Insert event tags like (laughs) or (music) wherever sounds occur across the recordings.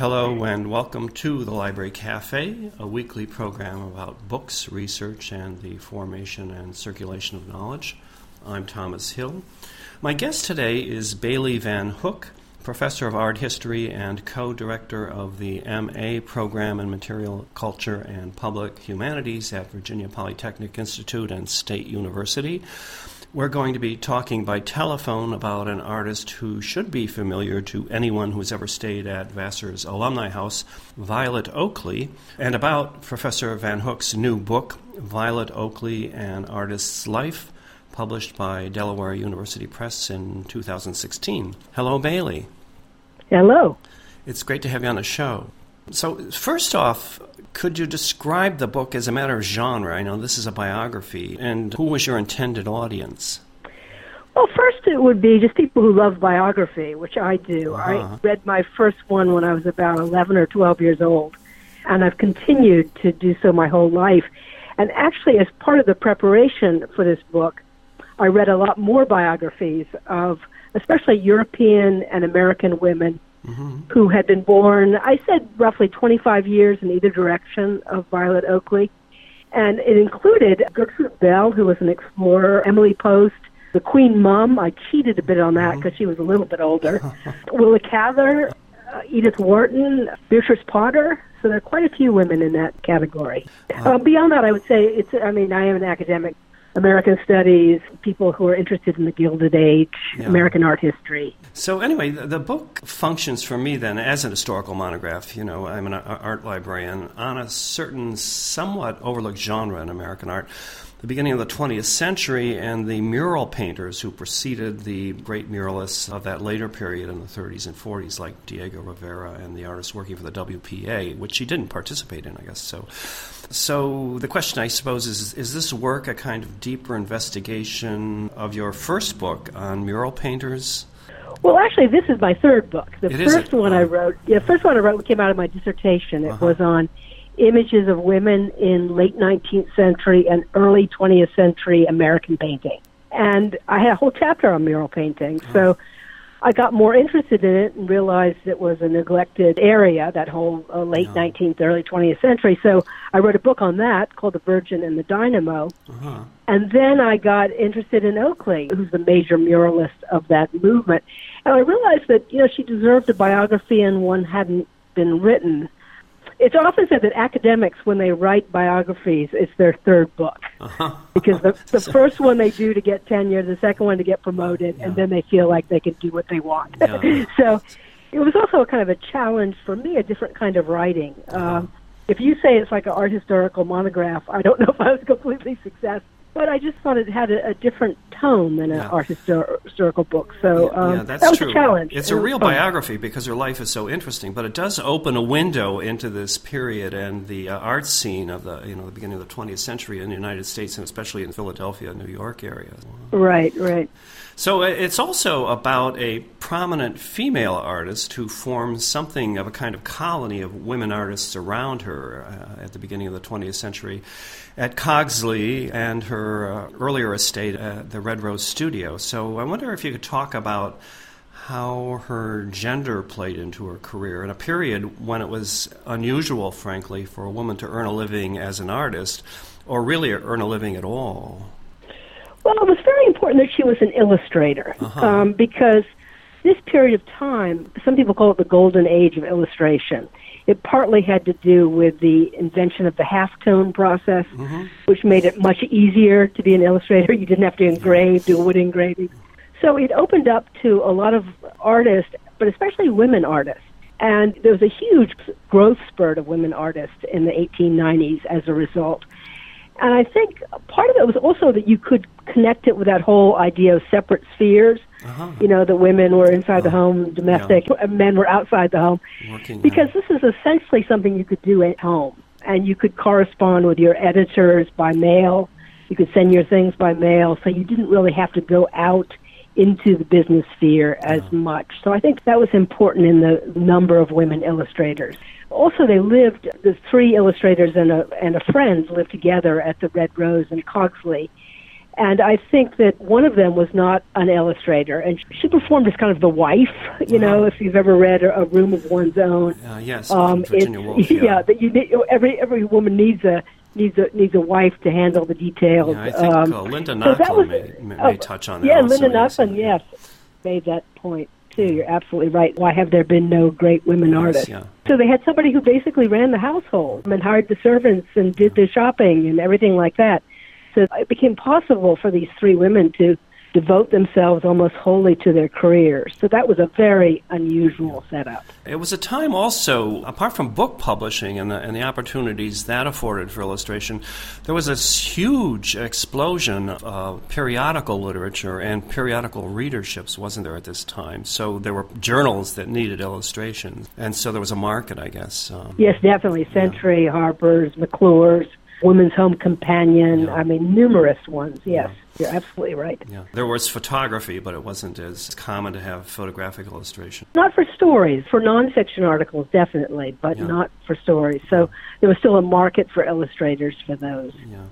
Hello, and welcome to the Library Cafe, a weekly program about books, research, and the formation and circulation of knowledge. I'm Thomas Hill. My guest today is Bailey Van Hook, professor of art history and co director of the MA program in material culture and public humanities at Virginia Polytechnic Institute and State University. We're going to be talking by telephone about an artist who should be familiar to anyone who's ever stayed at Vassar's Alumni House, Violet Oakley, and about Professor Van Hook's new book, Violet Oakley An Artist's Life, published by Delaware University Press in 2016. Hello, Bailey. Hello. It's great to have you on the show. So, first off, could you describe the book as a matter of genre? I know this is a biography, and who was your intended audience? Well, first it would be just people who love biography, which I do. Uh-huh. I read my first one when I was about 11 or 12 years old, and I've continued to do so my whole life. And actually, as part of the preparation for this book, I read a lot more biographies of especially European and American women mm-hmm. who had been born, I said roughly 25 years in either direction of Violet Oakley. And it included Gertrude Bell, who was an explorer, Emily Post, the Queen Mum. I cheated a bit on that because mm-hmm. she was a little bit older. (laughs) Willa Cather, uh, Edith Wharton, Beatrice Potter. So there are quite a few women in that category. Uh, beyond that, I would say it's. I mean, I am an academic American studies, people who are interested in the Gilded Age, yeah. American art history. So, anyway, the, the, book functions for me then as an historical monograph. You know, I'm an art librarian on a certain, somewhat overlooked genre in American art the beginning of the 20th century and the mural painters who preceded the great muralists of that later period in the 30s and 40s, like Diego Rivera and the artists working for the WPA, which he didn't participate in, I guess. So, so the question, I suppose, is: Is this work a kind of deeper investigation of your first book on mural painters? Well, actually, this is my third book. The it first one I wrote, yeah, the first one I wrote came out of my dissertation. It uh-huh. was on images of women in late 19th century and early 20th century American painting. And I had a whole chapter on mural painting. So I got more interested in it and realized it was a neglected area, that whole uh, late yeah. 19th, early 20th century. So I wrote a book on that called The Virgin and the Dynamo. Uh-huh. And then I got interested in Oakley, who's the major muralist of that movement. And I realized that, you know, she deserved a biography and one hadn't been written it's often said that academics, when they write biographies, it's their third book uh-huh. because the, the (laughs) first one they do to get tenure, the second one to get promoted, yeah. and then they feel like they can do what they want. Yeah. (laughs) so it was also a kind of a challenge for me, a different kind of writing. Uh-huh. Um, if you say it's like an art historical monograph, I don't (laughs) know if I was completely successful but I just thought it had a, a different tone than an yeah. art histor- historical book. So um, yeah, that's that was true. a challenge. It's it a real fun. biography because her life is so interesting, but it does open a window into this period and the uh, art scene of the you know the beginning of the 20th century in the United States and especially in Philadelphia, New York area. Right, right. So uh, it's also about a prominent female artist who forms something of a kind of colony of women artists around her uh, at the beginning of the 20th century at Cogslea and her uh, earlier estate at the Red Rose Studio. So I wonder if you could talk about how her gender played into her career in a period when it was unusual, frankly, for a woman to earn a living as an artist or really earn a living at all. Well, it was very important that she was an illustrator uh-huh. um, because this period of time, some people call it the golden age of illustration. It partly had to do with the invention of the halftone process, mm-hmm. which made it much easier to be an illustrator. You didn't have to engrave, do wood engraving. So it opened up to a lot of artists, but especially women artists. And there was a huge growth spurt of women artists in the 1890s as a result. And I think part of it was also that you could connect it with that whole idea of separate spheres. Uh-huh. You know, that women were inside uh-huh. the home, domestic, yeah. men were outside the home. Working because this is essentially something you could do at home. And you could correspond with your editors by mail. You could send your things by mail. So you didn't really have to go out into the business sphere as yeah. much. So I think that was important in the number of women illustrators. Also, they lived, the three illustrators and a, and a friend lived together at the Red Rose in Cogslea. And I think that one of them was not an illustrator, and she performed as kind of the wife. You know, if you've ever read A Room of One's Own. Uh, yes, um, Virginia Woolf. (laughs) Yeah, yeah that you need, every every woman needs a needs a needs a wife to handle the details. Yeah, I think um, uh, Linda Nochlin so may, may, touch on that. Yeah, Linda Nochlin, yes, made that point too. You're absolutely right. Why have there been no great women yes, artists? Yeah. So they had somebody who basically ran the household and hired the servants and did the shopping and everything like that. So it became possible for these three women to devote themselves almost wholly to their careers. So that was a very unusual setup. It was a time also, apart from book publishing and the, and the opportunities that afforded for illustration, there was this huge explosion of periodical literature and periodical readerships, wasn't there, at this time? So there were journals that needed illustrations. And so there was a market, I guess. Um, yes, definitely. Century, yeah. Harper's, McClure's. Women's Home Companion. Yeah. I mean, numerous ones. Yes. You're absolutely right. Yeah, there was photography, but it wasn't as common to have photographic illustration. Not for stories, for nonfiction articles, definitely, but yeah. not for stories. So there was still a market for illustrators for those. Yeah,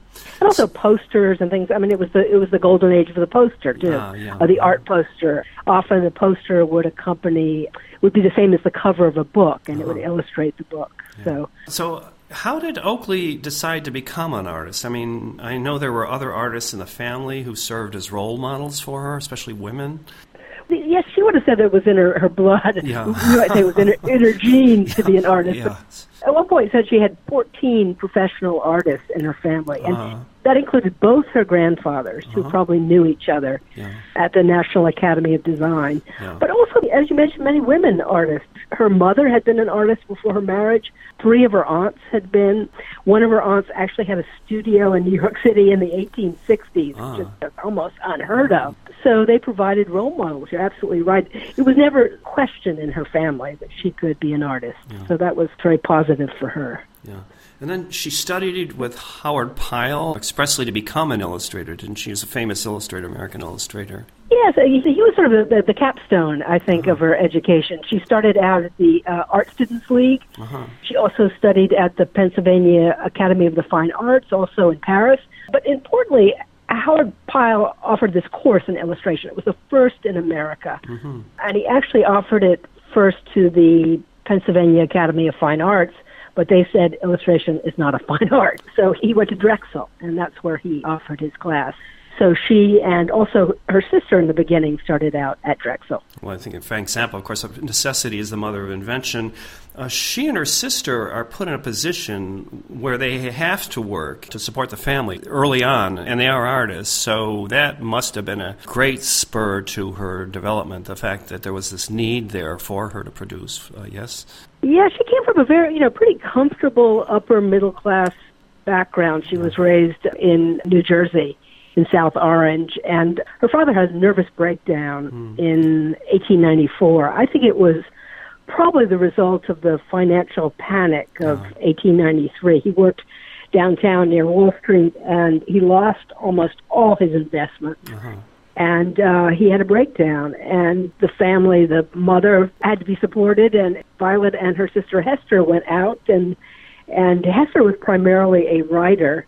and also posters and things. I mean, it was the it was the golden age of the poster too, uh, yeah. uh, the art poster. Often the poster would accompany would be the same as the cover of a book, and uh-huh. it would uh-huh. illustrate the book. So, so how did Oakley decide to become an artist? I mean, I know there were other artists in the family who served as role models for her, especially women. Yes, she would have said it was in her, her blood. Yeah. you might say it was in her, in her genes to be an (laughs) artist. Yeah. At one point, said she had 14 professional artists in her family, and uh-huh. that included both her grandfathers, uh-huh. who probably knew each other yeah. at the National Academy of Design. Yeah. But also, as you mentioned, many women artists. Her mother had been an artist before her marriage. Three of her aunts had been. One of her aunts actually had a studio in New York City in the 1860s, uh-huh. which is almost unheard of. So they provided role models. You're absolutely right. It was never questioned in her family that she could be an artist. Yeah. So that was very positive for her. Yeah. And then she studied with Howard Pyle expressly to become an illustrator, didn't she? She's a famous illustrator, American illustrator. Yes, he was sort of the, the capstone, I think, uh-huh. of her education. She started out at the uh, Art Students League. Uh-huh. She also studied at the Pennsylvania Academy of the Fine Arts, also in Paris. But importantly, Howard Pyle offered this course in illustration. It was the first in America. Mm-hmm. And he actually offered it first to the Pennsylvania Academy of Fine Arts, but they said illustration is not a (laughs) fine art. So he went to Drexel, and that's where he offered his class. So she and also her sister in the beginning started out at Drexel. Well, I think in Frank Zappa, of course, necessity is the mother of invention. Uh, she and her sister are put in a position where they have to work to support the family early on, and they are artists. So that must have been a great spur to her development. The fact that there was this need there for her to produce. Uh, yes. Yeah, she came from a very, you know, pretty comfortable upper middle class background. She was raised in New Jersey in South Orange, and her father had a nervous breakdown mm. in 1894. I think it was probably the result of the financial panic of 1893. He worked downtown near Wall Street, and he lost almost all his investments. Uh-huh. And uh, he had a breakdown, and the family, the mother had to be supported, and Violet and her sister Hester went out, and and Hester was primarily a writer,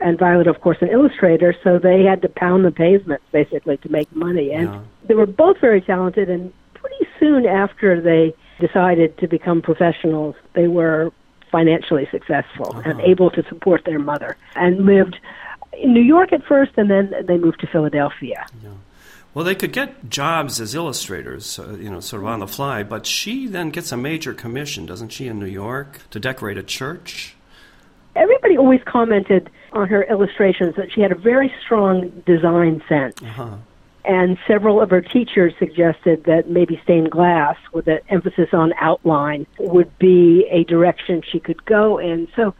and Violet, of course, an illustrator. So they had to pound the pavements basically to make money, and yeah. they were both very talented. And pretty soon after they decided to become professionals, they were financially successful uh-huh. and able to support their mother, and lived in New York at first, and then they moved to Philadelphia. Yeah. Well, they could get jobs as illustrators, uh, you know, sort of on the fly, but she then gets a major commission, doesn't she, in New York to decorate a church? Everybody always commented on her illustrations that she had a very strong design sense. Uh-huh. And several of her teachers suggested that maybe stained glass, with an emphasis on outline, would be a direction she could go in. So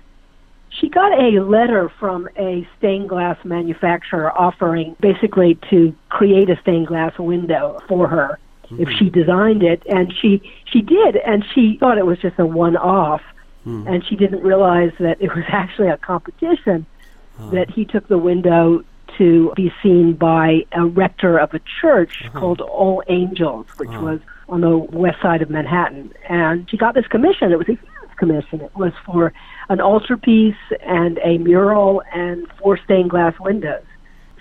she got a letter from a stained glass manufacturer offering basically to create a stained glass window for her mm-hmm. if she designed it and she she did and she thought it was just a one off mm. and she didn't realize that it was (laughs) actually a competition that he took the window to be seen by a rector of a church uh-huh. called All Angels, which uh-huh. was on the west side of Manhattan. And she got this commission. It was a huge commission. It was for an altarpiece and a mural and four stained glass windows.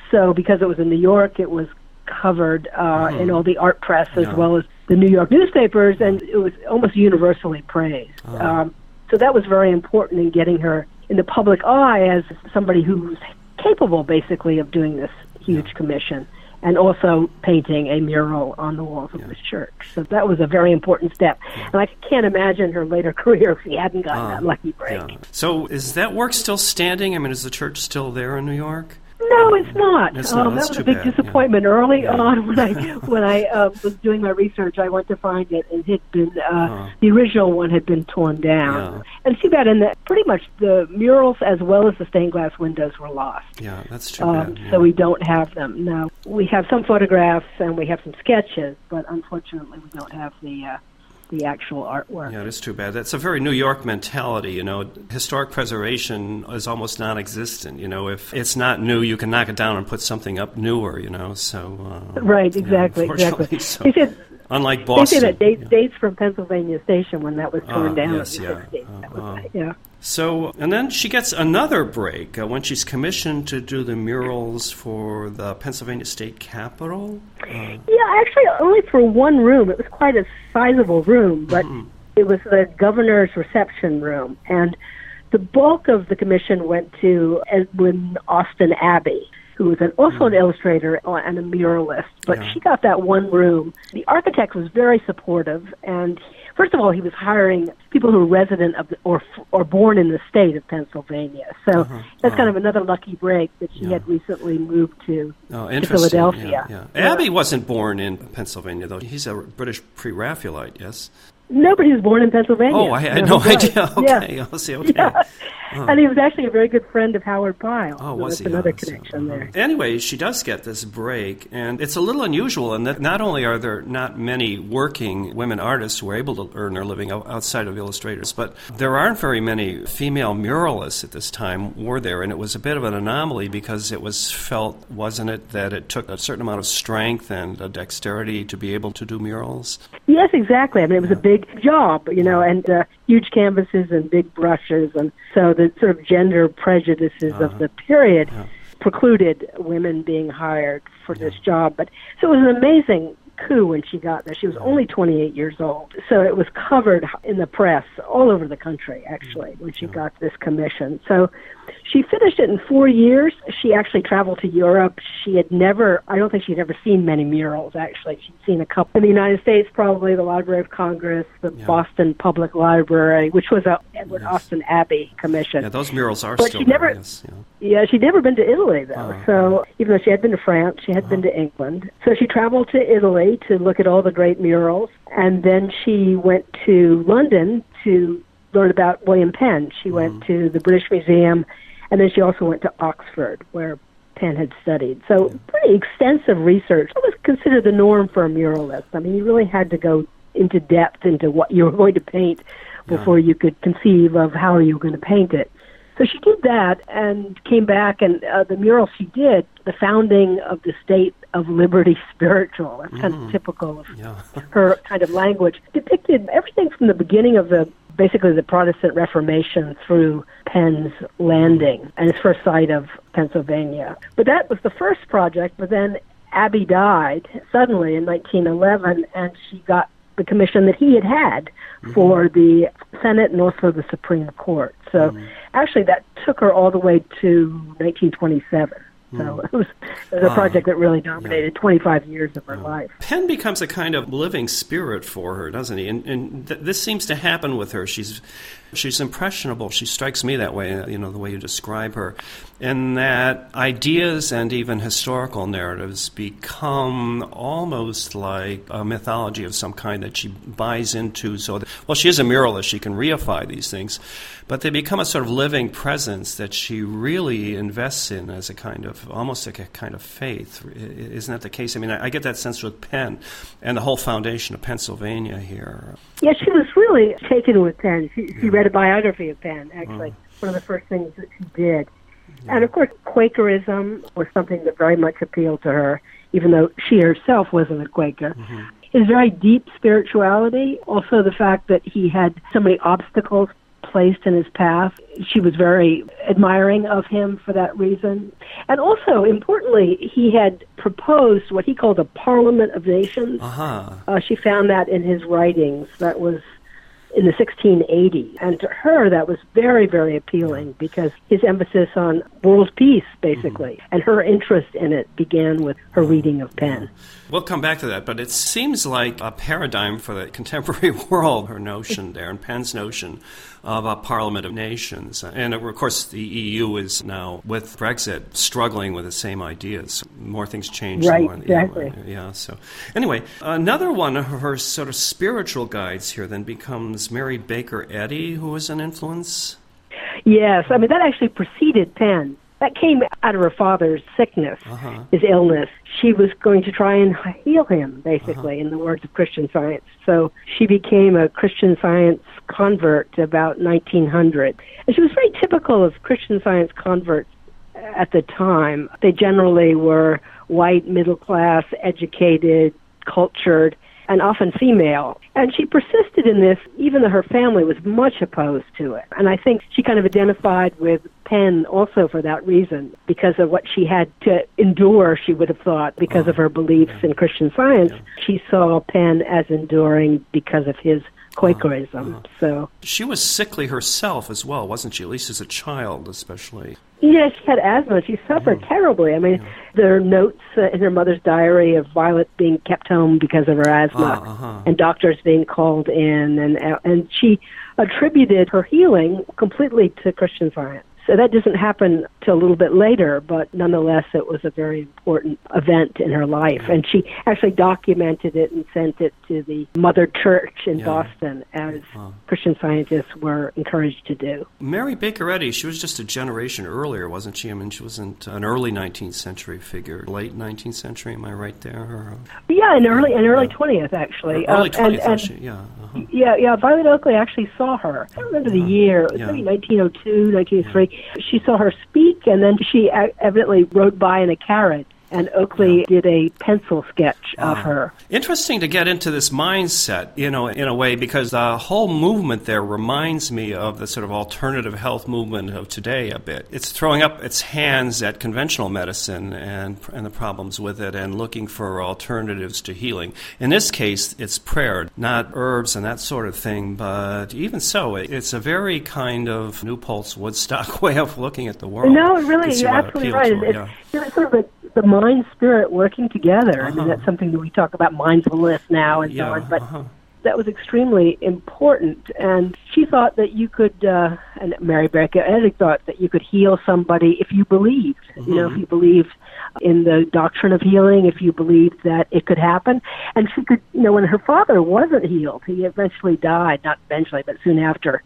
So because it was in New York, it was covered uh, Hmm. in all the art press as Yeah. well as the New York newspapers, and it was almost universally praised. Oh. Um, so that was very important in getting her in the public eye as somebody who's capable, basically, of doing this huge commission and also painting a mural on the walls of Yeah. this church. So that was a very important step. And I can't imagine her later (laughs) career if she hadn't gotten Ah, that lucky break. Yeah. So is that work still standing? I mean, is the church still there in New York? No, it's not. It's not. Um, that was a big bad, yeah. disappointment early Yeah. on when I (laughs) when I uh, was doing my research. I went to find it, and it had been uh, Huh. the original one had been torn down. Yeah. And see that in the pretty much the murals as well as the stained glass windows were lost. Yeah, that's too Um, bad. yeah. So we don't have them now. We have some photographs and we have some sketches, but unfortunately we don't have the uh, the actual artwork. Yeah, it is too bad. That's a very New York mentality. You know, historic preservation is almost non-existent. You know, if it's not new, you can knock it down and put something up newer. You know, so uh, Right, exactly, exactly. (laughs) So, They said unlike they Boston, say that dates yeah. dates from Pennsylvania Station when that was torn Ah, down yes, yeah. 60s. That was- Uh, uh. yeah. So, and then she gets another break uh, when she's commissioned to do the murals for the Pennsylvania State Capitol. Uh, Yeah, actually, only for one room. It was quite a sizable room, but Mm-hmm. it was the governor's reception room. And the bulk of the commission went to Edwin Austin Abbey, who was an, also an illustrator and a muralist. But. Yeah. she got that one room. The architect was very supportive, and first of all, he was hiring people who were resident of the, or or born in the state of Pennsylvania. So Uh-huh. that's kind Uh-huh. of another lucky break that she Yeah. had recently moved to Oh, to. Philadelphia. Yeah, yeah. Abbey wasn't born in Pennsylvania, though. He's a British pre-Raphaelite, yes. Nobody was born in Pennsylvania. Oh, I had No, (laughs) no idea. Okay, Yeah. (laughs) I'll see. Okay. Yeah. And he was actually a very good friend of Howard Pyle. Oh, so was that's he? another Oh, so- connection uh-huh. there. Anyway, she does get this break, and it's a little unusual in that not only are there not many working women artists who are able to earn their living outside of illustrators, but there aren't very many female muralists at this time, were there? And it was a bit of an anomaly because it was felt, wasn't it, that it took a certain amount of strength and a dexterity to be able to do murals? Yes, exactly. I mean, it was a big job, you know, and uh, huge canvases and big brushes, and so the sort of gender prejudices Uh-huh. of the period Yeah. precluded women being hired for this job. But so it was an amazing coup when she got there. She was only 28 years old, so it was covered in the press all over the country actually when she got this commission. So she finished it in four years. She actually traveled to Europe. She had never, I don't think she'd ever seen many murals, actually. She'd seen a couple in the United States, probably the Library of Congress, the Yeah. Boston Public Library, which was a Edward Yes. Austin Abbey commission. Yeah, those murals are But still she there, never- yes, yeah. Yeah, she'd never been to Italy though. Oh. So even though she had been to France, she had been to uh-huh. England. So she traveled to Italy to look at all the great murals, and then she went to London to learn about William Penn. She mm-hmm. went to the British Museum, and then she also went to Oxford, where Penn had studied. So pretty extensive research. It was considered the norm for a muralist. I mean, you really had to go into depth into what you were going to paint before you could conceive of how you were going to paint it. So she did that and came back, and uh, the mural she did, the founding of the state of liberty (laughs) spiritual, that's kind of typical of Yeah. (laughs) her kind of language, depicted everything from the beginning of the basically the Protestant Reformation through Penn's landing and his first sight of Pennsylvania. But that was the first project, but then Abbey died suddenly in 1911, and she got the commission that he had had mm-hmm. for the Senate and also the Supreme Court. So mm-hmm. actually, that took her all the way to 1927. Mm-hmm. So (laughs) it was, it was a project that really dominated 25 years of her life. Penn becomes a kind of living spirit for her, doesn't he? And, and th- this seems to happen with her. She's she's impressionable. She strikes me that way. You know the way you describe her, and that ideas and even historical narratives become almost like a mythology of some kind that she buys into. So, that, well, she is a muralist. She can reify these things, but they become a sort of living presence that she really invests in as a kind of almost like a kind of faith. Isn't that the case? I mean, I, I get that sense with Penn and the whole foundation of Pennsylvania here. Yeah, she was really taken with Penn. She, she read a biography of Penn, actually, one of the first things that she did. And of course, Quakerism was something that very much appealed to her, even though she herself wasn't a Quaker. His very deep spirituality, also the fact that he had so many obstacles placed in his path. She was very admiring of him for that reason. And also, importantly, he had proposed what he called a Parliament of Nations. Uh-huh. Uh, she found that in his writings. That was in the 1680s. And to her, that was very, very appealing because his emphasis on world peace, basically, mm-hmm. and her interest in it began with her reading of Penn. We'll come back to that, but it seems like a paradigm for the (laughs) contemporary world, her notion there, and Penn's notion of a Parliament of Nations. And of course, the EU is now, with Brexit, struggling with the same ideas. More things change. Right, more, exactly. yeah, so anyway, another one of her sort of spiritual guides here then becomes Mary Baker Eddy, who was an influence. Yes, I mean, that actually preceded Penn that came out of her father's sickness, uh-huh. his illness. She was going to try and heal him, basically, uh-huh. in the words of Christian Science. So she became a Christian Science convert about 1900. And she was very typical of Christian Science converts at the time. They generally were white, middle class, educated, cultured, and often female. And she persisted in this even though her family was much opposed to it. And I think she kind of identified with Penn also for that reason, because of what she had to endure, she would have thought, because of her beliefs in Christian science. She saw Penn as enduring because of his Quakerism. Uh-huh. So she was sickly herself as well, wasn't she? At least as a child, especially. Yes, she had asthma. She suffered mm. terribly. I mean, yeah. there are notes uh, in her mother's diary of Violet being kept home because of her asthma, uh, uh-huh. and doctors being called in, and and she attributed her healing completely to Christian Science. So that doesn't happen till a little bit later, but nonetheless, it was a very important event in her life. And she actually documented it and sent it to the Mother Church in yeah. Boston, as huh. Christian scientists were encouraged to do. Mary Baker Eddy, she was just a generation earlier, wasn't she? I mean, she wasn't an early 19th century figure, late 19th century. Am I right there? Or, yeah, in early, in early 20th, actually. Early 20th, um, and, and, yeah. Uh-huh. Yeah, yeah. Violet Oakley actually saw her. I don't remember the uh-huh. year. It was yeah. maybe 1902, 1903. She saw her speak, and then she evidently rode by in a carriage and Oakley yeah. did a pencil sketch of uh, her. Interesting to get into this mindset, you know, in a way, because the whole movement there reminds me of the sort of alternative health movement of today a bit. It's throwing up its hands at conventional medicine and, and the problems with it and looking for alternatives to healing. In this case, it's prayer, not herbs and that sort of thing, but even so, it's a very kind of New Paltz Woodstock (laughs) way of looking at the world. No, really, you're absolutely right. It's, yeah. it's sort of a the mind spirit working together. Uh-huh. I mean, that's something that we talk about mindfulness now and yeah, so on. But uh-huh. that was extremely important. And she thought that you could, uh, and Mary Baker Eddy thought that you could heal somebody if you believed. Mm-hmm. You know, if mm-hmm. you believed in the doctrine of healing, if you believed that it could happen. And she could, you know, when her father wasn't healed, he eventually died, not eventually, but soon after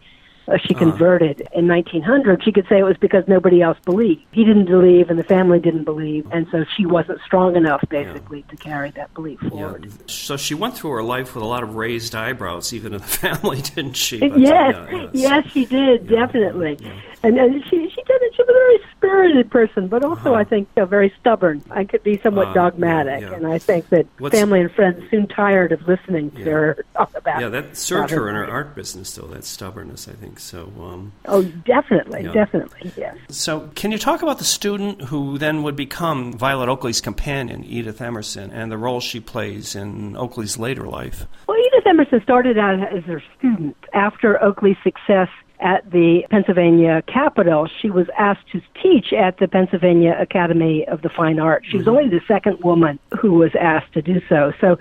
she converted uh, in 1900, she could say it was because nobody else believed. He didn't believe, and the family didn't believe, and so she wasn't strong enough, basically, yeah. to carry that belief forward. Yeah. So she went through her life with a lot of raised eyebrows, even in the (laughs) family, didn't she? But, yes, uh, (laughs) yes. yes, she did definitely, and, and she she did it. She was a very spirited person, but also uh-huh. I think you know, very stubborn. I could be somewhat uh, dogmatic, and I think that What's, family and friends soon tired of listening to her talk about. Yeah, that served her in her art business, though. That stubbornness, I think. So, um, oh, definitely, yeah. definitely, yes. So, can you talk about the student who then would become Violet Oakley's companion, Edith Emerson, and the role she plays in Oakley's later life? Well, Edith Emerson started out as her student after Oakley's success at the Pennsylvania Capitol, she was asked to teach at the Pennsylvania Academy of the Fine Arts. She was mm-hmm. only the second woman who was asked to do so. So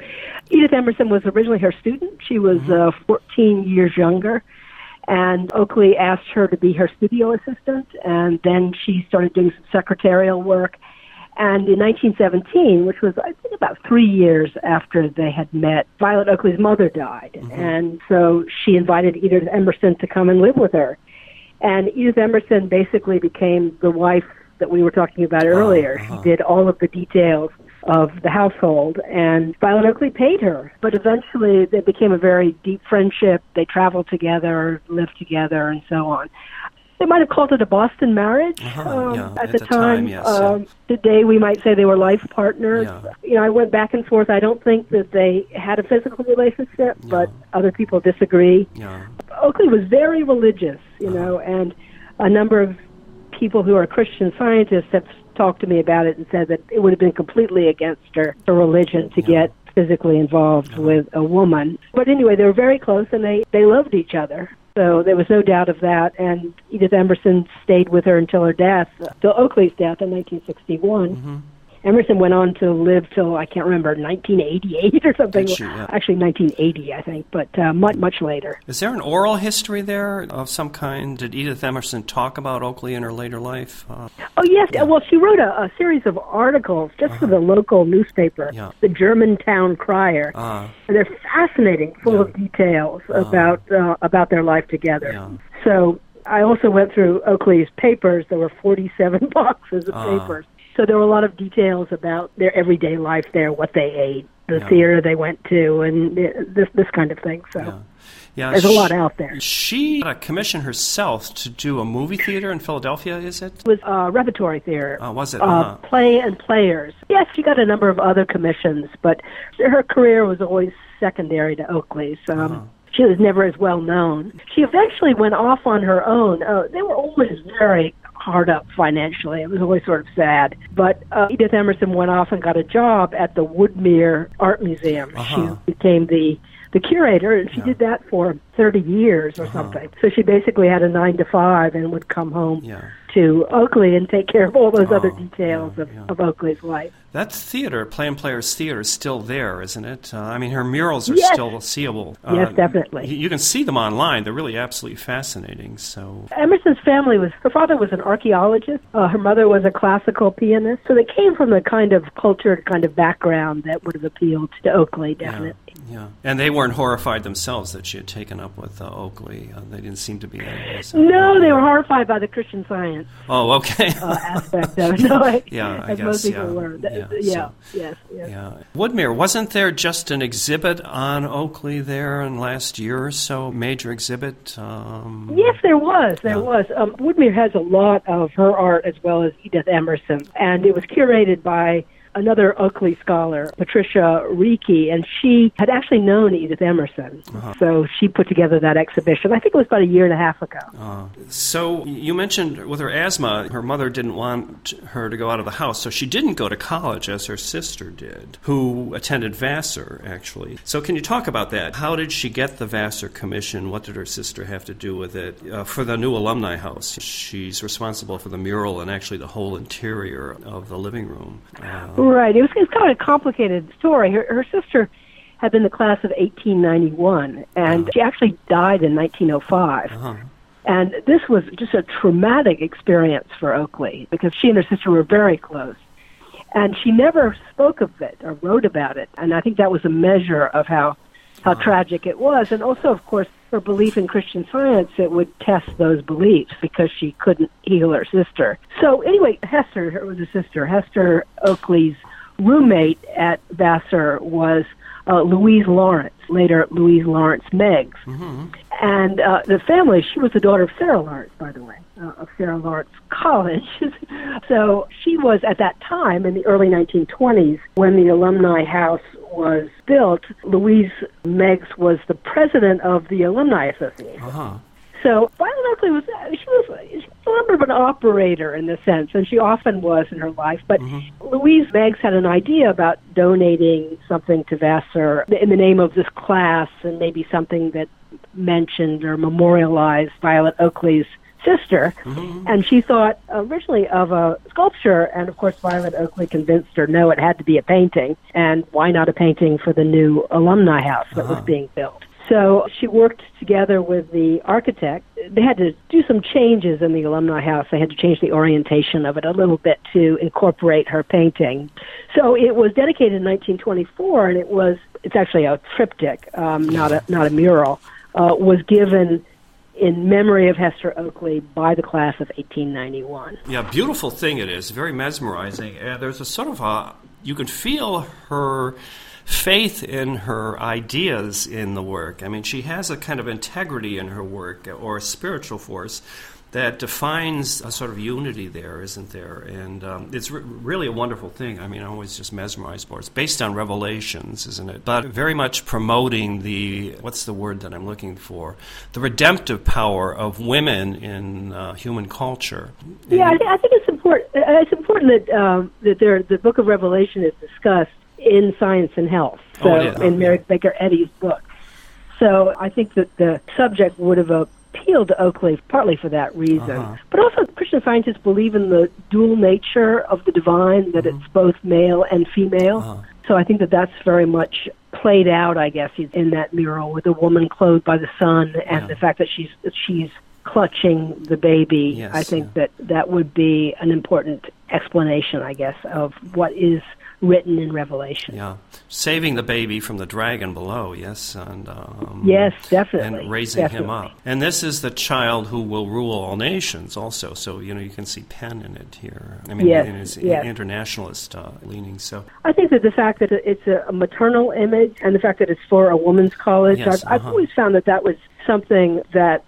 Edith Emerson was originally her student. She was mm-hmm. uh, 14 years younger. And Oakley asked her to be her studio assistant, and then she started doing some secretarial work. And in 1917, which was, I think, about three years after they had met, Violet Oakley's mother died. Mm-hmm. And so she invited Edith Emerson to come and live with her. And Edith Emerson basically became the wife that we were talking about earlier. Uh-huh. She did all of the details of the household, and Violet Oakley paid her. But eventually, they became a very deep friendship. They traveled together, lived together, and so on they might have called it a Boston marriage uh-huh, um, yeah, at, at, the, the time. time yes, um, yeah. Today, we might say they were life partners. Yeah. You know, I went back and forth. I don't think that they had a physical relationship, but other people disagree. Oakley was very religious you Uh-huh. know, and a number of people who are Christian scientists have talked to me about it and said that it would have been completely against her, her religion to Yeah. get physically involved Uh-huh. with a woman. But anyway, they were very close and they, they loved each other. So there was no doubt of that. And Edith Emerson stayed with her until her death, till Oakley's death in 1961. Mm-hmm. Emerson went on to live till I can't remember 1988 or something. She? Yeah. Actually, 1980, I think, but uh, much much later. Is there an oral history there of some kind? Did Edith Emerson talk about Oakley in her later life? Uh, Oh yes, well she wrote a, a series of articles just for the local newspaper, Uh-huh. Yeah. the Germantown Crier. uh, And they're fascinating, full of details about uh, about their life together. Yeah. So I also went through Oakley's papers. There were 47 (laughs) boxes of Ah. papers. So there were a lot of details about their everyday life there, what they ate, the Yeah. theater they went to, and uh, this this kind of thing. So yeah. Yeah, there's a lot out there. She got a commission herself to do a movie theater in Philadelphia, is it? It was uh, repertory theater. Oh, was it? uh, Uh-huh. play and players. Yes, she got a number of other commissions, but her career was always secondary to Oakley's. Um, Uh-huh. She was never as well known. She eventually went off on her own. Uh, they were always very hard up financially. It was always sort of sad. But uh, Edith Emerson went off and got a job at the Woodmere Art Museum. Uh-huh. She became the the curator, and she Yeah. did that for 30 years or Uh-huh. something. So she basically had a nine to five and would come home Yeah. to Oakley and take care of all those other Oh, details yeah, of, of Oakley's life. That theater, Play and Players Theater, is still there, isn't it? Uh, I mean, her murals are Yes. still seeable. Yes, Uh, definitely. You you can see them online. They're really absolutely fascinating. So, Emerson's family was her father was an archaeologist, uh, her mother was a classical pianist, so they came from the kind of cultured kind of background that would have appealed to Oakley, definitely. Yeah. And they weren't horrified themselves that she had taken up with uh, Oakley. Uh, they didn't seem to be. No, they were horrified by the Christian Science Oh, okay. uh, aspect of it. (laughs) No, I, (laughs) Yeah, I as most guess, people yeah, were. Yeah, yeah, so- yes, yes. Yeah. Woodmere, wasn't there just an exhibit on Oakley there in last year or so? Major exhibit? Um, Yes, there was. There Yeah. was. Um, Woodmere has a lot of her art as well as Edith Emerson, and it was curated by another Oakley scholar, Patricia Ricci, and she had actually known Edith Emerson. Uh-huh. So she put together that exhibition. I think it was about a year and a half ago. Uh, so you mentioned with her asthma, her mother didn't want her to go out of the house, so she didn't go to college as her sister did, who attended Vassar actually. So can you talk about that? How did she get the Vassar commission? What did her sister have to do with it uh, for the new alumni house? She's responsible for the mural and actually the whole interior of the living room. Uh, Right. It was, it was kind of a complicated story. Her, her sister had been the class of 1891, and she actually died in 1905. uh-huh. And this was just a traumatic experience for Oakley because she and her sister were very close. And she never spoke of it or wrote about it. And I think that was a measure of how, how tragic it was. And also, of course, her belief in Christian science, it would test those beliefs because she couldn't heal her sister. So anyway, Hester, her was a sister, Hester Oakley's roommate at Vassar was uh, Louise Lawrence, later Louise Lawrence Meigs. And uh, the family, she was the daughter of Sarah Lawrence, by the way, uh, of Sarah Lawrence College. (laughs) so she was at that time in the early 1920s when the alumni house was built. Louise Meigs was the president of the Alumni Association. Uh-huh. So Oakley was she was a number of an operator in the sense, and she often was in her life. But mm-hmm. Louise Meigs had an idea about donating something to Vassar in the name of this class, and maybe something that mentioned or memorialized Violet Oakley's sister. Mm-hmm. And she thought originally of a sculpture, and of course Violet Oakley convinced her no, it had to be a painting, and why not a painting for the new alumni house that was uh-huh. being built. So she worked together with the architect. They had to do some changes in the alumni house. They had to change the orientation of it a little bit to incorporate her painting. So it was dedicated in 1924, and it was it's actually a triptych, um, not a not a mural. Uh, was given in memory of Hester Oakley by the class of 1891. Yeah, beautiful thing it is. Very mesmerizing. And there's a sort of a you can feel her faith in her ideas in the work. I mean, she has a kind of integrity in her work or a spiritual force that defines a sort of unity there, isn't there? And um, it's re- really a wonderful thing. I mean, I'm always just mesmerized by it. It's based on revelations, isn't it? But very much promoting the, what's the word that I'm looking for? The redemptive power of women in uh, human culture. Yeah, I, th- I think it's important. Uh, it's important that um, that there, the Book of Revelation is discussed in Science and Health, so oh, in Mary Baker Eddy's book. So I think that the subject would have appealed appeal to Oakley partly for that reason. Uh-huh. But also, Christian scientists believe in the dual nature of the divine, that mm-hmm. it's both male and female. Uh-huh. So I think that that's very much played out, I guess, in that mural with a woman clothed by the sun and yeah. the fact that she's she's clutching the baby. Yes, I think yeah. that that would be an important explanation, I guess, of what is written in Revelation. Yeah, saving the baby from the dragon below. Yes, and um, yes, definitely, and raising definitely. him up. And this is the child who will rule all nations. Also, so you know you can see Penn in it here. I mean, yes, in his yes. internationalist uh, leaning. So I think that the fact that it's a maternal image and the fact that it's for a woman's college, yes, I've, uh-huh. I've always found that that was something that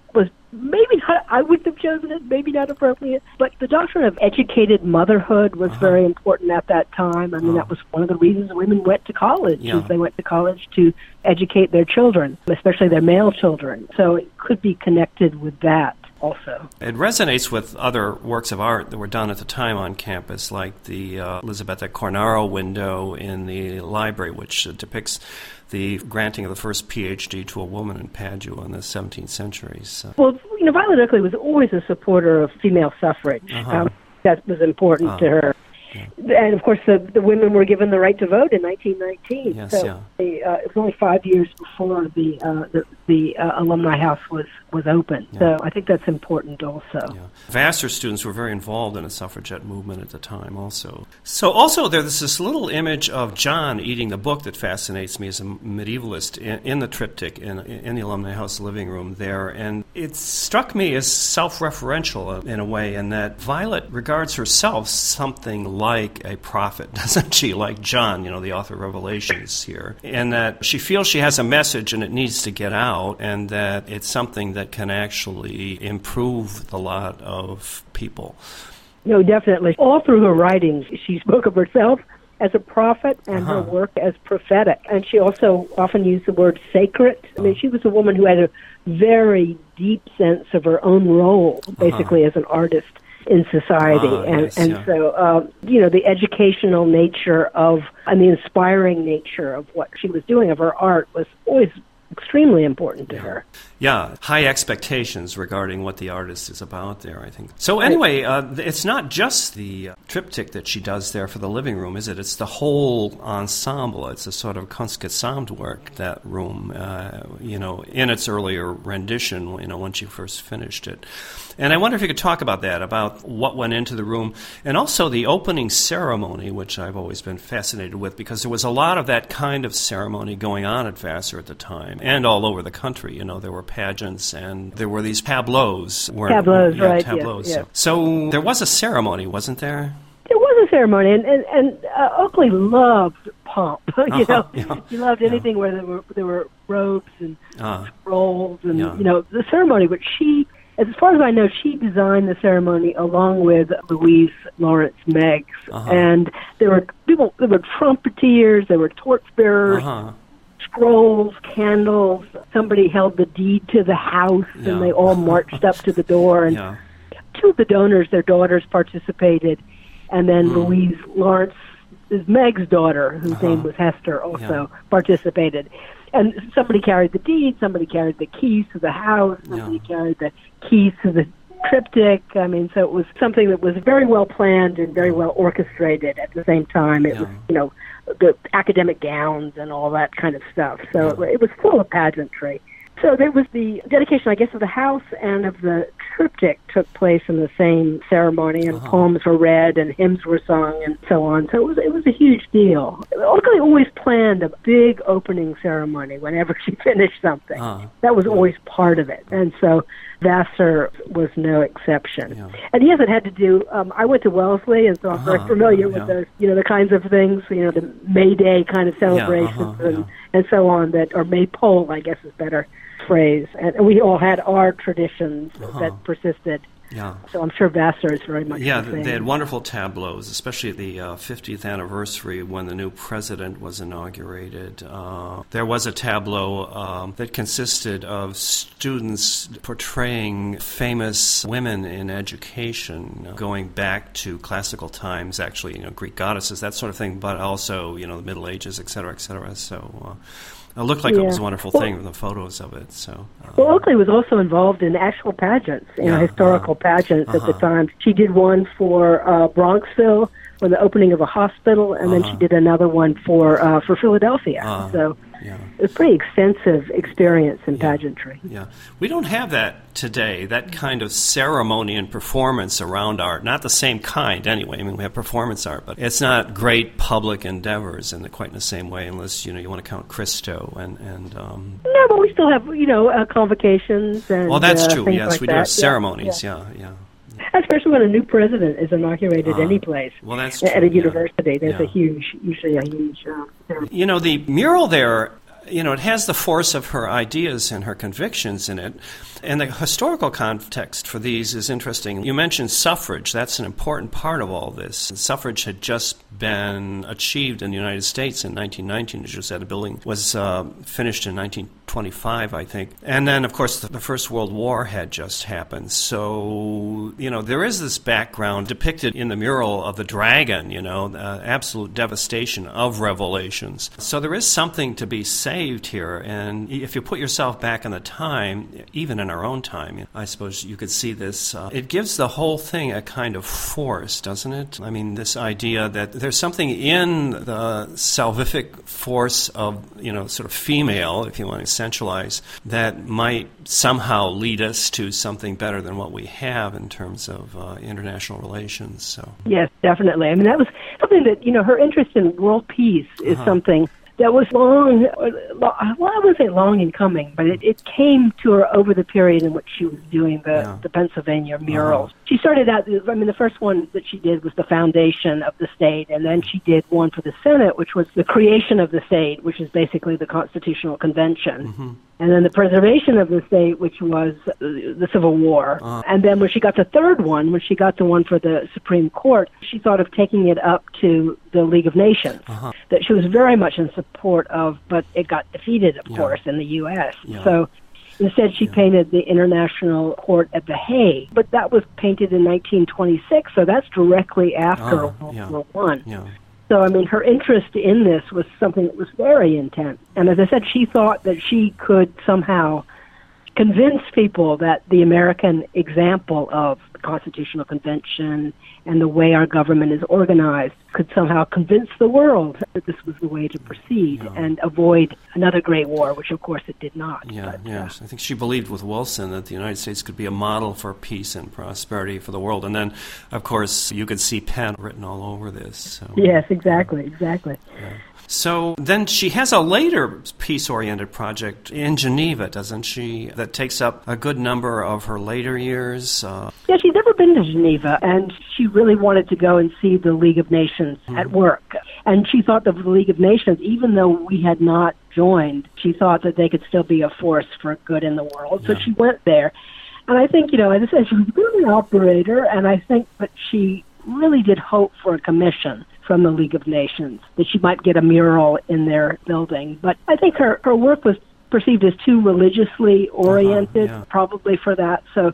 maybe not, I wouldn't have chosen it, maybe not appropriate, but the doctrine of educated motherhood was uh-huh. very important at that time. I mean, that was one of the reasons women went to college, yeah. they went to college to educate their children, especially their male children. So it could be connected with that also. It resonates with other works of art that were done at the time on campus, like the uh, Elisabetta Cornaro window in the library, which uh, depicts the granting of the first PhD to a woman in Padua in the 17th century. So. Well, you know, Violet Oakley was always a supporter of female suffrage. Uh-huh. Um, that was important uh, to her. Yeah. And of course, the, the women were given the right to vote in 1919. Yes, so yeah. the, uh, it was only five years before the uh, the, the uh, alumni house was was open. Yeah. So I think that's important also. Yeah. Vassar students were very involved in the suffragette movement at the time also. So also there's this little image of John eating the book that fascinates me as a medievalist in, in the triptych in, in the alumni house living room there. And it struck me as self-referential in a way in that Violet regards herself something like a prophet, (laughs) doesn't she? Like John, you know, the author of Revelations here. And that she feels she has a message and it needs to get out and that it's something that can actually improve the lot of people. No, definitely. All through her writings, she spoke of herself as a prophet and Uh-huh. her work as prophetic. And she also often used the word sacred. I mean, she was a woman who had a very deep sense of her own role, basically, as an artist in society. Ah, and yes, and yeah. so, um, you know, the educational nature of, and the inspiring nature of what she was doing, of her art, was always extremely important to her. Yeah, high expectations regarding what the artist is about there, I think. So, anyway, uh, it's not just the uh, triptych that she does there for the living room, is it? It's the whole ensemble. It's a sort of Kunstgesamtwerk, that room, uh, you know, in its earlier rendition, you know, when she first finished it. And I wonder if you could talk about that, about what went into the room, and also the opening ceremony, which I've always been fascinated with, because there was a lot of that kind of ceremony going on at Vassar at the time, and all over the country. You know, there were pageants and there were these tableaus. Where, Tableaus, yeah, right, yeah, Tableaus. yeah. So there was a ceremony, wasn't there? There was a ceremony, and and, and uh, Oakley loved pomp. (laughs) you Uh-huh, know, yeah, he loved anything where there were there were robes and Ah, rolls, and Yeah. you know the ceremony. But she, as far as I know, she designed the ceremony along with Louise Lawrence Meigs, Uh-huh. and there were people. There were trumpeters, there were torchbearers, uh-huh. Scrolls, candles. Somebody held the deed to the house, Yeah. and they all (laughs) marched up to the door. And Yeah. two of the donors, their daughters, participated, and then Hmm. Louise Lawrence, is Meigs's daughter, whose Uh-huh. name was Hester, also participated. And somebody carried the deed, somebody carried the keys to the house, somebody Yeah. carried the keys to the triptych. I mean, so it was something that was very well planned and very well orchestrated at the same time. It was, you know, the academic gowns and all that kind of stuff. So it was full of pageantry. So there was the dedication, I guess, of the house and of the triptych took place in the same ceremony, and Uh-huh. poems were read and hymns were sung and so on. So it was it was a huge deal. Oakley always planned a big opening ceremony whenever (laughs) she finished something. Uh, That was always part of it, and so Vassar was no exception. Yeah. And he hasn't had to do. Um, I went to Wellesley, and so I'm very Uh-huh, familiar yeah. with those, you know, the kinds of things, you know, the May Day kind of celebrations uh-huh, and yeah. and so on. That or Maypole, I guess is better phrase. And we all had our traditions Uh-huh. that persisted. yeah. So I'm sure Vassar is very much Yeah, the they had wonderful tableaus, especially at the uh, 50th anniversary when the new president was inaugurated. Uh, there was a tableau um, that consisted of students portraying famous women in education, uh, going back to classical times, actually, you know, Greek goddesses, that sort of thing, but also, you know, the Middle Ages, et cetera, et cetera. So uh, it looked like it was a wonderful Well- thing, with the photos of it. So. Uh, Well, Oakley was also involved in actual pageants, you know, Yeah, historical pageants at the Uh-huh. time. She did one for uh, Bronxville for the opening of a hospital, and then she Uh-huh. did another one for uh, for Philadelphia. Uh, so yeah. was pretty extensive experience in pageantry. Yeah, we don't have that today. That kind of ceremony and performance around art. Not the same kind, anyway. I mean, we have performance art, but it's not great public endeavors in the, quite in the same way, unless you know you want to count Christo and and. Um, No, but we still have you know uh, convocations and. well, that's uh, true. Yes, like we do have ceremonies. yeah. Yeah, yeah. Especially when a new president is inaugurated Uh, any place. well, that's at true, a yeah. university. There's Yeah. a huge, usually a huge. Uh. You know, the mural there, you know, it has the force of her ideas and her convictions in it. And the historical context for these is interesting. You mentioned suffrage. That's an important part of all this. Suffrage had just been achieved in the United States in 1919, as you said. The building was uh, finished in 1925, I think. And then, of course, the, First World War had just happened. So, you know, there is this background depicted in the mural of the dragon, you know, absolute devastation of revelations. So there is something to be saved here. And if you put yourself back in the time, even in our own time, I suppose you could see this. Uh, it gives the whole thing a kind of force, doesn't it? I mean, this idea that there's something in the salvific force of, you know, sort of female, if you want to centralize, that might somehow lead us to something better than what we have in terms of uh, international relations. So, Yes, definitely. I mean, that was something that you know her interest in world peace is Uh-huh. something that was long. Well, I wouldn't say long in coming, but it, it came to her over the period in which she was doing the Yeah. the Pennsylvania murals. She started out. I mean, the first one that she did was the foundation of the state, and then she did one for the Senate, which was the creation of the state, which is basically the Constitutional Convention. And then the preservation of the state, which was uh, the Civil War. Uh. And then when she got the third one, when she got the one for the Supreme Court, she thought of taking it up to the League of Nations, Uh-huh. that she was very much in support of, but it got defeated, of Yeah. course, in the U.S. Yeah. So instead, she painted the International Court at The Hague. But that was painted in 1926, so that's directly after Oh, World yeah. War One. So, I mean, her interest in this was something that was very intense. And as I said, she thought that she could somehow convince people that the American example of the Constitutional Convention and the way our government is organized could somehow convince the world that this was the way to proceed Yeah. and avoid another great war, which of course it did not. Yeah, But, uh, yes. I think she believed with Wilson that the United States could be a model for peace and prosperity for the world. And then, of course, you could see Penn written all over this. So. yes, exactly, exactly. So then she has a later peace oriented project in Geneva, doesn't she? That takes up a good number of her later years. Uh, Yeah, she's never been to Geneva, and she really wanted to go and see the League of Nations at work. And she thought that the League of Nations, even though we had not joined, she thought that they could still be a force for good in the world. So she went there. And I think, you know, as I said, she was really an operator, and I think that she really did hope for a commission from the League of Nations, that she might get a mural in their building. But I think her, her work was perceived as too religiously oriented, yeah. probably for that. So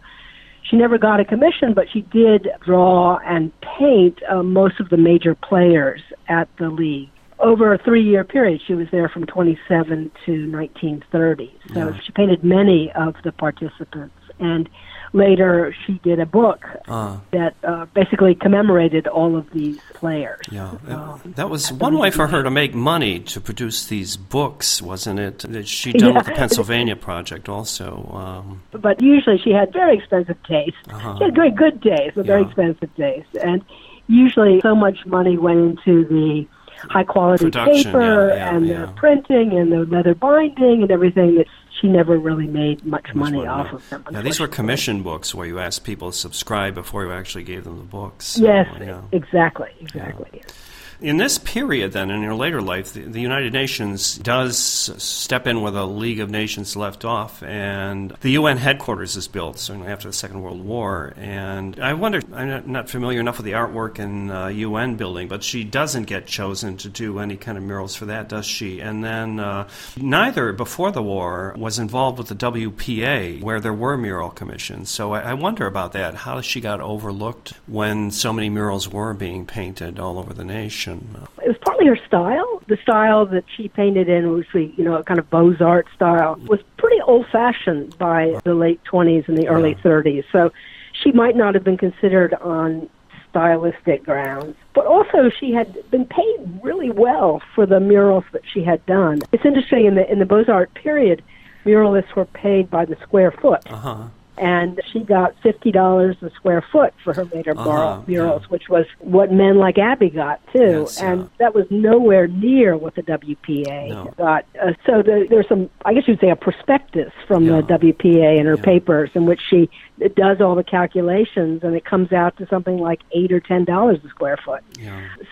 she never got a commission, but she did draw and paint uh, most of the major players at the league. Over a three year period, she was there from 27 to 1930. So Yeah. she painted many of the participants. And later she did a book uh. that uh, basically commemorated all of these players. Yeah, uh, that was one way for her to make money to produce these books, wasn't it? That she done yeah. with the Pennsylvania Project also. Um, but usually she had very expensive taste. Uh-huh. She had very good taste, but yeah. very expensive taste, and usually so much money went into the high quality Production, paper yeah, and the printing and the leather binding and everything that she never really made much money off of them. Yeah, these were commission books where you asked people to subscribe before you actually gave them the books. So, yes, exactly, exactly in this period, then, in your later life, the, the, United Nations does step in where the League of Nations left off, and the UN headquarters is built, certainly after the Second World War. And I wonder, I'm not familiar enough with the artwork in uh, UN building, but she doesn't get chosen to do any kind of murals for that, does she? And then uh, neither, before the war, was involved with the WPA, where there were mural commissions. So I, I wonder about that, how she got overlooked when so many murals were being painted all over the nation. It was partly her style. The style that she painted in, which we, you know, a kind of Beaux Arts style, was pretty old fashioned by the late 20s and the early yeah. 30s. So she might not have been considered on stylistic grounds. But also, she had been paid really well for the murals that she had done. It's interesting in the in the Beaux Arts period, muralists were paid by the square foot. Uh-huh and she got fifty dollars a square foot for her later uh-huh, murals, yeah. which was what men like Abbey got too, yes, and that was nowhere near what the WPA no. got. Uh, so the, there's some, I guess you'd say, a prospectus from yeah. the WPA in her papers in which she does all the calculations, and it comes out to something like eight or ten dollars a square foot.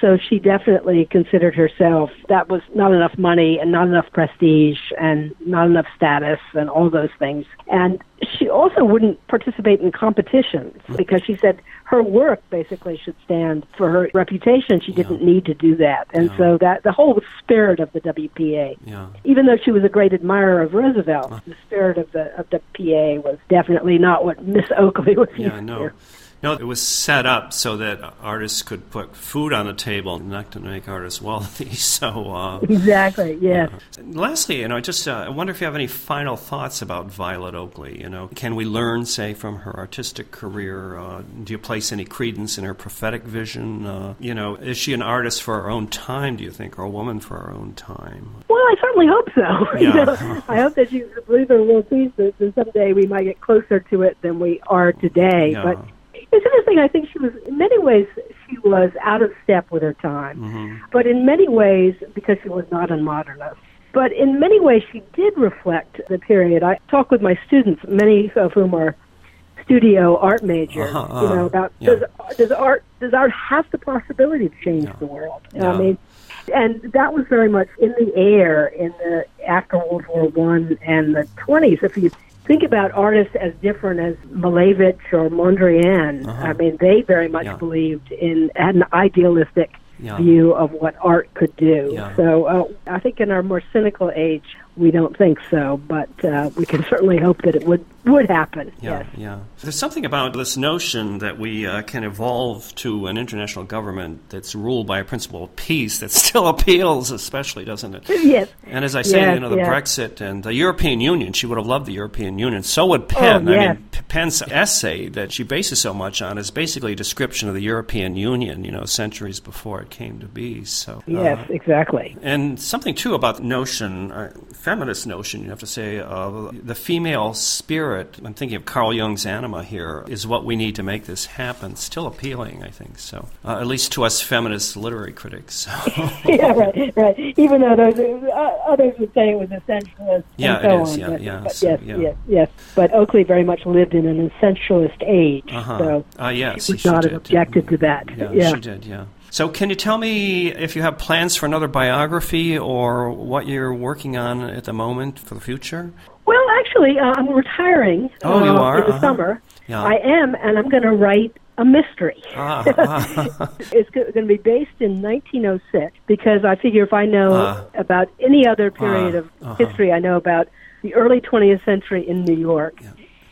So she definitely considered herself that was not enough money and not enough prestige and not enough status and all those things. And she also wouldn't participate in competitions mm. because she said her work basically should stand for her reputation. She didn't yeah. need to do that. And yeah. so that the whole spirit of the WPA, yeah. even though she was a great admirer of Roosevelt, the spirit of the of the PA was definitely not what Miss Oakley was yeah, used no. to. No, it was set up so that artists could put food on the table, not to make artists wealthy. (laughs) So uh, exactly, yeah. Uh, lastly, you know, just uh, I wonder if you have any final thoughts about Violet Oakley. You know, can we learn, say, from her artistic career? Uh, do you place any credence in her prophetic vision? Uh, you know, is she an artist for her own time? Do you think, or a woman for her own time? I certainly hope so. (laughs) Yeah. you know, I hope that she believes in little peace that someday we might get closer to it than we are today. Yeah. But it's interesting. I think she was, in many ways, she was out of step with her time, mm-hmm. but in many ways, because she was not a modernist. But in many ways, she did reflect the period. I talk with my students, many of whom are studio art majors. Uh-huh, uh, you know, about yeah. does does art does art have the possibility to change yeah. the world? Yeah. I mean, and that was very much in the air in the after World War One and the twenties. If you think about artists as different as Malevich or Mondrian. Uh-huh. I mean, they very much yeah. believed in had an idealistic yeah. view of what art could do. Yeah. So uh, I think in our more cynical age, we don't think so, but uh, we can certainly hope that it would would happen. Yeah, yes. yeah. There's something about this notion that we uh, can evolve to an international government that's ruled by a principle of peace that (laughs) still appeals, especially, doesn't it? Yes. And as I say, yes, you know, the yes. Brexit and the European Union, she would have loved the European Union. So would Penn. Oh, I mean, Penn's essay that she bases so much on is basically a description of the European Union, you know, centuries before it came to be. So Yes, uh, exactly. and something too about the notion, uh, feminist notion, you have to say, uh, the female spirit. I'm thinking of Carl Jung's anima here is what we need to make this happen. Still appealing, I think. So uh, at least to us feminist literary critics. (laughs) yeah, right, right. Even though those, uh, others would say it was essentialist Yeah, so it is, on. yeah, but, yeah, but so, yes, yeah. yes, yes. But Oakley very much lived in an essentialist age, Uh-huh. so Uh, yes, she she not did, have objected to that. Yeah, she did. Yeah. So, can you tell me if you have plans for another biography or what you're working on at the moment for the future? Well, actually, uh, I'm retiring. Oh, you uh, are? in the Uh-huh. summer. Yeah. I am, and I'm going to write a mystery. Ah, (laughs) ah. it's going to be based in 1906 because I figure if I know Ah. about any other period of uh-huh. history, I know about the early 20th century in New York. Yeah.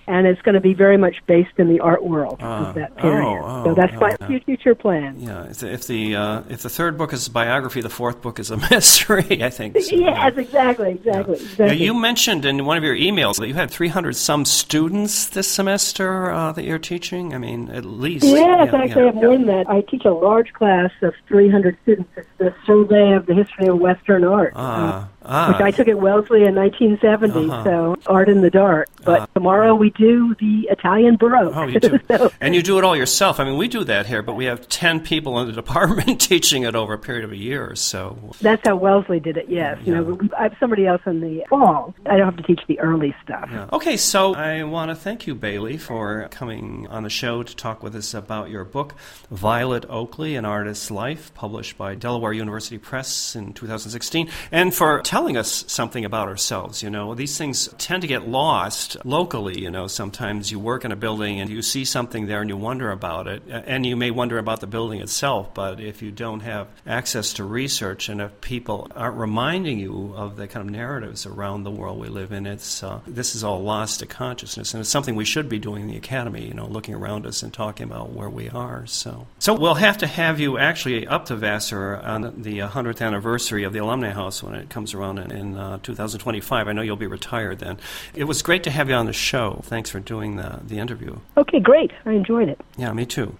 And it's going to be very much based in the art world of that period. oh, oh, so that's oh, my yeah. future plan. Yeah, if the if the, uh, if the third book is a biography, the fourth book is a (laughs) mystery. I think. So, Yes, exactly, exactly, Now, exactly. you mentioned in one of your emails that you had 300 some students this semester uh, that you're teaching. I mean, at least. Yes, Yeah, actually, yeah. I have more than that. I teach a large class of 300 students. It's the survey of the history of Western art, Ah, uh, ah. which I took at Wellesley in 1970. Uh-huh. So, art in the dark. But tomorrow we do the Italian Baroque. Oh, you (laughs) do. so, and you do it all yourself. I mean, we do that here, but we have 10 people in the (laughs) department (laughs) teaching it over a period of a year or so. that's how Wellesley did it. Yes, you know, I have somebody else in the fall. I don't have to teach the early stuff. Yeah. Okay, so I want to thank you, Bailey, for coming on the show to talk with us about your book, Violet Oakley An Artist's Life, published by Delaware University Press in 2016, and for telling us something about ourselves. You know, these things tend to get lost locally. You know, sometimes you work in a building and you see something there and you wonder about it, and you may wonder about the building itself, but if you don't have access to research and if people aren't reminding you of the kind of narratives around the world we live in, it's uh, this is all lost to consciousness, and it's something we should be doing in the academy. You know, looking around us and talking about where we are. So, so we'll have to have you actually up to Vassar on the uh, 100th anniversary of the Alumni House when it comes around in, in uh, 2025. I know you'll be retired then. It was great to have you on the show. Thanks for doing the the interview. Okay, great. I enjoyed it. Yeah, me too.